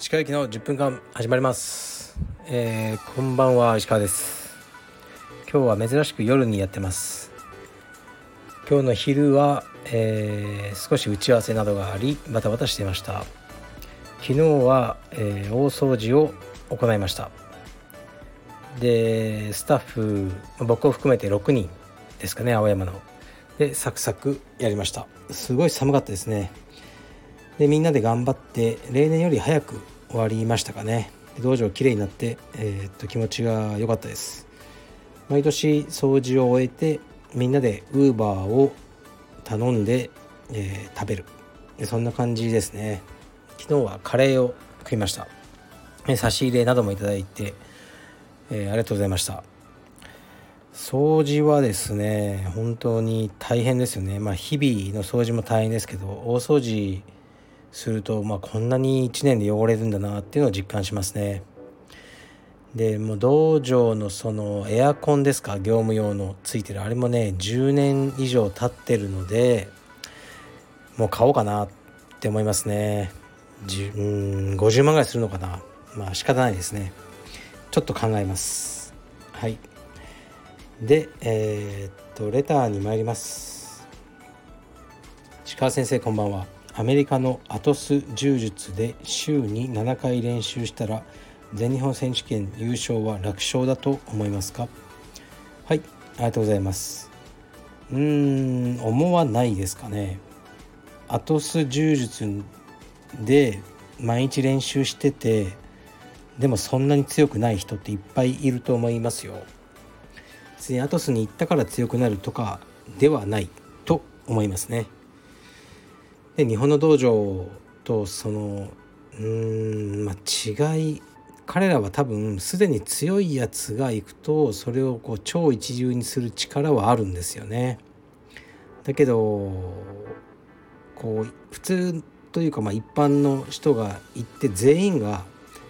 石川駅の10分間始まります、えー、こんばんは石川です。今日は珍しく夜にやってます。今日の昼は、えー、少し打ち合わせなどがありバタバタしていました。昨日は、えー、大掃除を行いました。でスタッフ僕を含めて6人ですかね青山の。でサクサクやりました。すごい寒かったですね。でみんなで頑張って例年より早く終わりましたかね。道場きれいになって、えー、っと気持ちが良かったです。毎年掃除を終えてみんなでウーバーを頼んで、えー、食べる。でそんな感じですね。昨日はカレーを食いました。差し入れなどもいただいて、えー、ありがとうございました。掃除はですね本当に大変ですよね。まあ日々の掃除も大変ですけど大掃除すると、まあ、こんなに1年で汚れるんだなっていうのを実感しますね。でもう道場のそのエアコンですか業務用のついてるあれもね10年以上経ってるのでもう買おうかなって思いますね。うん50万ぐらいするのかな。まあ仕方ないですね。ちょっと考えます。はい。でえー、っとレターに参ります。石川先生こんばんは。アメリカのアトス柔術で週に7回練習したら全日本選手権優勝は楽勝だと思いますか？はいありがとうございます。うーん思わないですかね。アトス柔術で毎日練習しててでもそんなに強くない人っていっぱいいると思いますよ。別にアトスに行ったから強くなるとかではないと思いますねで日本の道場とそのうーんまあ違い彼らは多分すでに強いやつが行くとそれをこう超一流にする力はあるんですよね。だけどこう普通というかまあ一般の人が行って全員が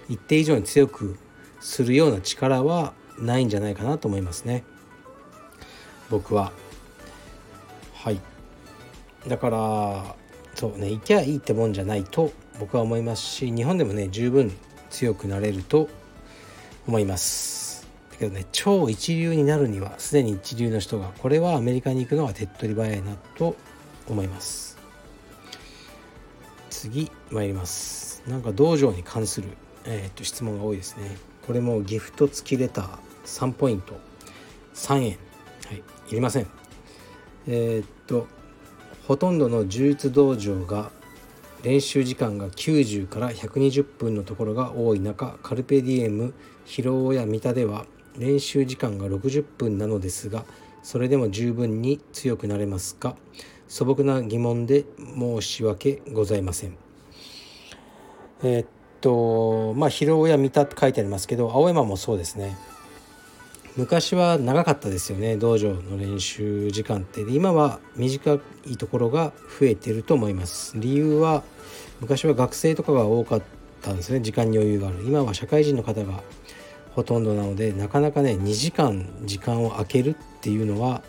一定以上に強くするような力はないんじゃないかなと思いますね。僕は。はい。だからそうね行きゃいいってもんじゃないと僕は思いますし日本でもね十分強くなれると思います。だけどね超一流になるにはすでに一流の人がこれはアメリカに行くのは手っ取り早いなと思います。次参ります。なんか道場に関する、えー、っと質問が多いですね。これもギフト付きレター3ポイント。3円。はい。いりません。えー、っとほとんどの柔術道場が練習時間が90から120分のところが多い中カルペディエム広尾や三田では練習時間が60分なのですがそれでも十分に強くなれますか？素朴な疑問で申し訳ございません。えー、っとまあ広尾や三田って書いてありますけど青山もそうですね。昔は長かったですよね道場の練習時間って。今は短いところが増えてると思います。理由は昔は学生とかが多かったんですね時間に余裕がある。今は社会人の方がほとんどなのでなかなかね2時間時間を空けるっていうのは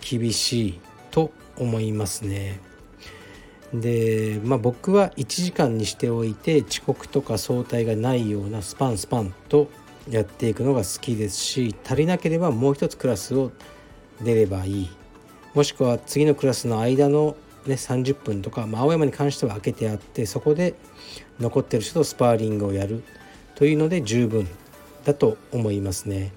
厳しいと思いますね。でまあ僕は1時間にしておいて遅刻とか早退がないようなスパンスパンとやっていくのが好きですし足りなければもう一つクラスを出ればいい。もしくは次のクラスの間の、ね、30分とか、まあ、青山に関しては空けてあってそこで残ってる人とスパーリングをやる。というので十分だと思いますね。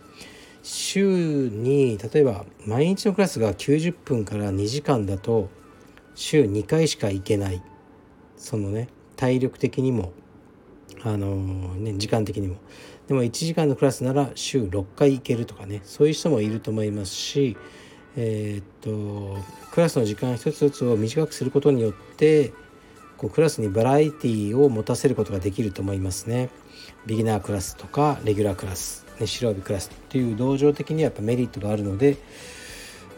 週に例えば毎日のクラスが90分から2時間だと週2回しか行けない。そのね体力的にもあのー、ね時間的にもでも1時間のクラスなら週6回行けるとかねそういう人もいると思いますしえー、っとクラスの時間一つ一つを短くすることによってこうクラスにバラエティを持たせることができると思いますね。ビギナークラスとかレギュラークラス、ね、白帯クラスっていう同情的にはやっぱメリットがあるので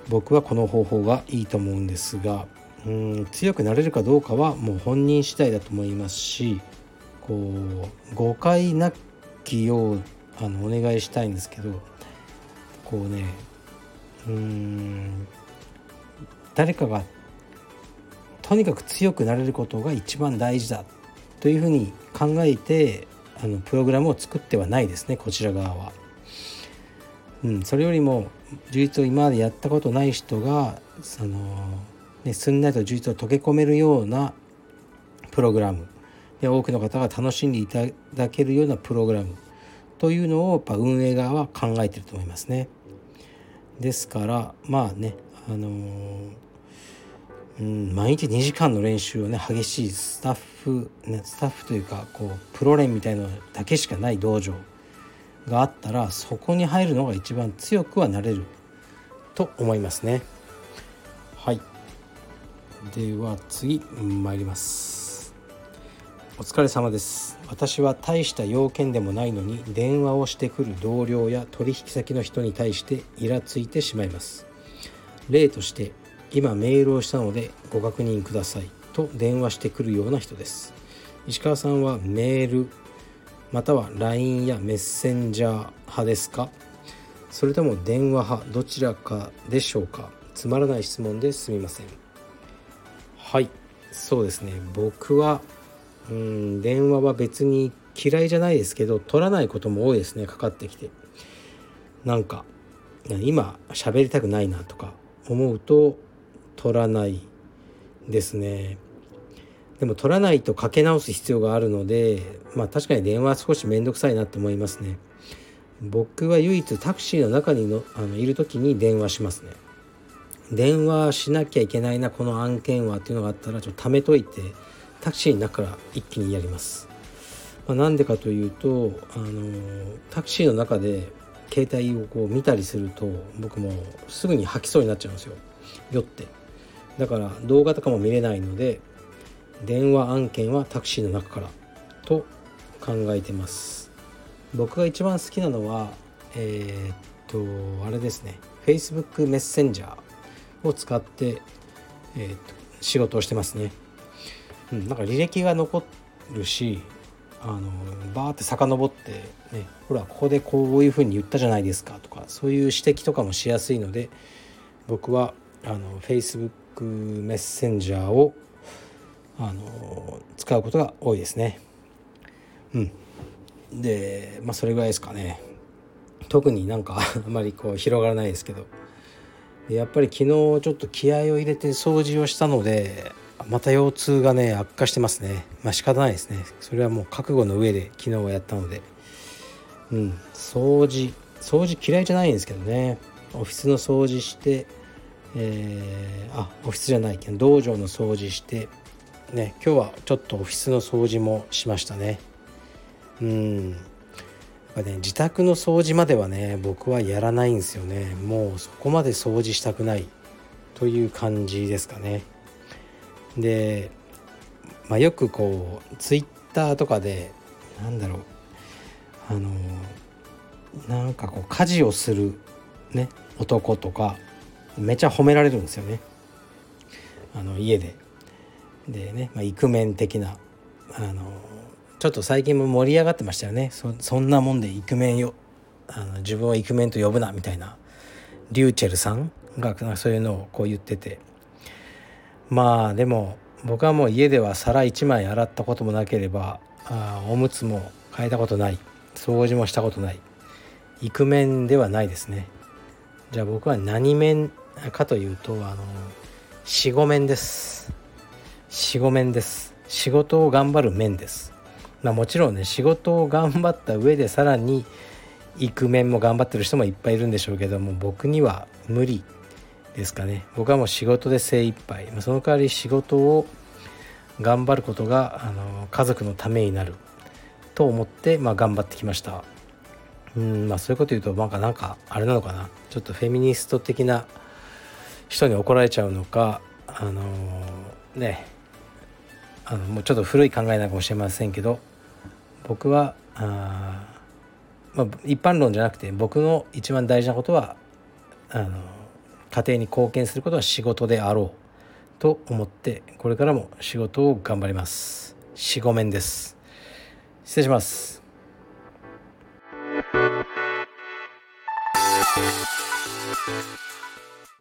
僕はこの方法がいいと思うんですがうん強くなれるかどうかはもう本人次第だと思いますしこう誤解なきようあのお願いしたいんですけどこうねうん誰かがとにかく強くなれることが一番大事だというふうに考えてあのプログラムを作ってはないですねこちら側は。うん、それよりも充実を今までやったことない人がその、ね、すんなりと充実を溶け込めるようなプログラム多くの方が楽しんでいただけるようなプログラムというのをやっぱ運営側は考えてると思いますね。ですからまあねあの、うん、毎日2時間の練習をね激しいスタッフ、ね、スタッフというかこうプロ練みたいなのだけしかない道場があったらそこに入るのが一番強くはなれると思いますね。はいでは次参りますお疲れ様です。私は大した要件でもないのに電話をしてくる同僚や取引先の人に対してイラついてしまいます。例として今メールをしたのでご確認くださいと電話してくるような人です。石川さんはメールまたは LINE やメッセンジャー派ですか？それとも電話派どちらかでしょうか？つまらない質問ですみません。はいそうですね。僕はうん電話は別に嫌いじゃないですけど取らないことも多いですねかかってきて。なんか今喋りたくないなとか思うと取らないですね。でも取らないとかけ直す必要があるのでまあ確かに電話は少し面倒くさいなと思いますね。僕は唯一タクシーの中にのあのいる時に電話しますね。電話しなきゃいけないなこの案件はっていうのがあったらちょっと貯めといてタクシーの中から一気にやります。まあ、なんでかというとあのタクシーの中で携帯をこう見たりすると僕もすぐに吐きそうになっちゃうんですよ酔ってだから動画とかも見れないので電話案件はタクシーの中からと考えてます僕が一番好きなのはえー、っとあれですね Facebook メッセンジャーを使って、えー、と仕事をしてますね。うん、なんか履歴が残るしあのバーって遡ってねほらここでこういうふうに言ったじゃないですかとかそういう指摘とかもしやすいので僕はあの Facebook メッセンジャーをあの使うことが多いですね。うん、でまあそれぐらいですかね。特になんか あまりこう広がらないですけど。やっぱり昨日ちょっと気合を入れて掃除をしたのでまた腰痛がね悪化してますね。まあ仕方ないですね。それはもう覚悟の上で昨日はやったので。うん。掃除掃除嫌いじゃないんですけどね。オフィスの掃除してえー、あオフィスじゃないけど道場の掃除してね今日はちょっとオフィスの掃除もしましたね。うん。やっぱね自宅の掃除まではね僕はやらないんですよね。もうそこまで掃除したくないという感じですかね。で、まあ、よくこうツイッターとかでなんだろうあのなんかこう家事をするね男とかめちゃ褒められるんですよね。あの家で。でね、まあ、イクメン的なあのちょっと最近も盛り上がってましたよね。そんなもんでイクメンよあの自分をイクメンと呼ぶなみたいな。リューチェルさんがそういうのをこう言ってて。まあでも僕はもう家では皿1枚洗ったこともなければあおむつも変えたことない。掃除もしたことない。イクメンではないですね。じゃあ僕は何面かというとあの四五面です。四五面です。仕事を頑張る面です。まあ、もちろんね仕事を頑張った上でさらに行く面も頑張ってる人もいっぱいいるんでしょうけども僕には無理。ですかね。僕はもう仕事で精一杯。その代わり仕事を頑張ることがあの家族のためになる。と思って、まあ、頑張ってきました。うんまあそういうこと言うとなんかなんかあれなのかな。ちょっとフェミニスト的な人に怒られちゃうのかあのー、ね。あのもうちょっと古い考えなのかもしれませんけど僕はあ、まあ、一般論じゃなくて僕の一番大事なことはあの家庭に貢献することは仕事であろうと思ってこれからも仕事を頑張ります。四五面です。失礼します「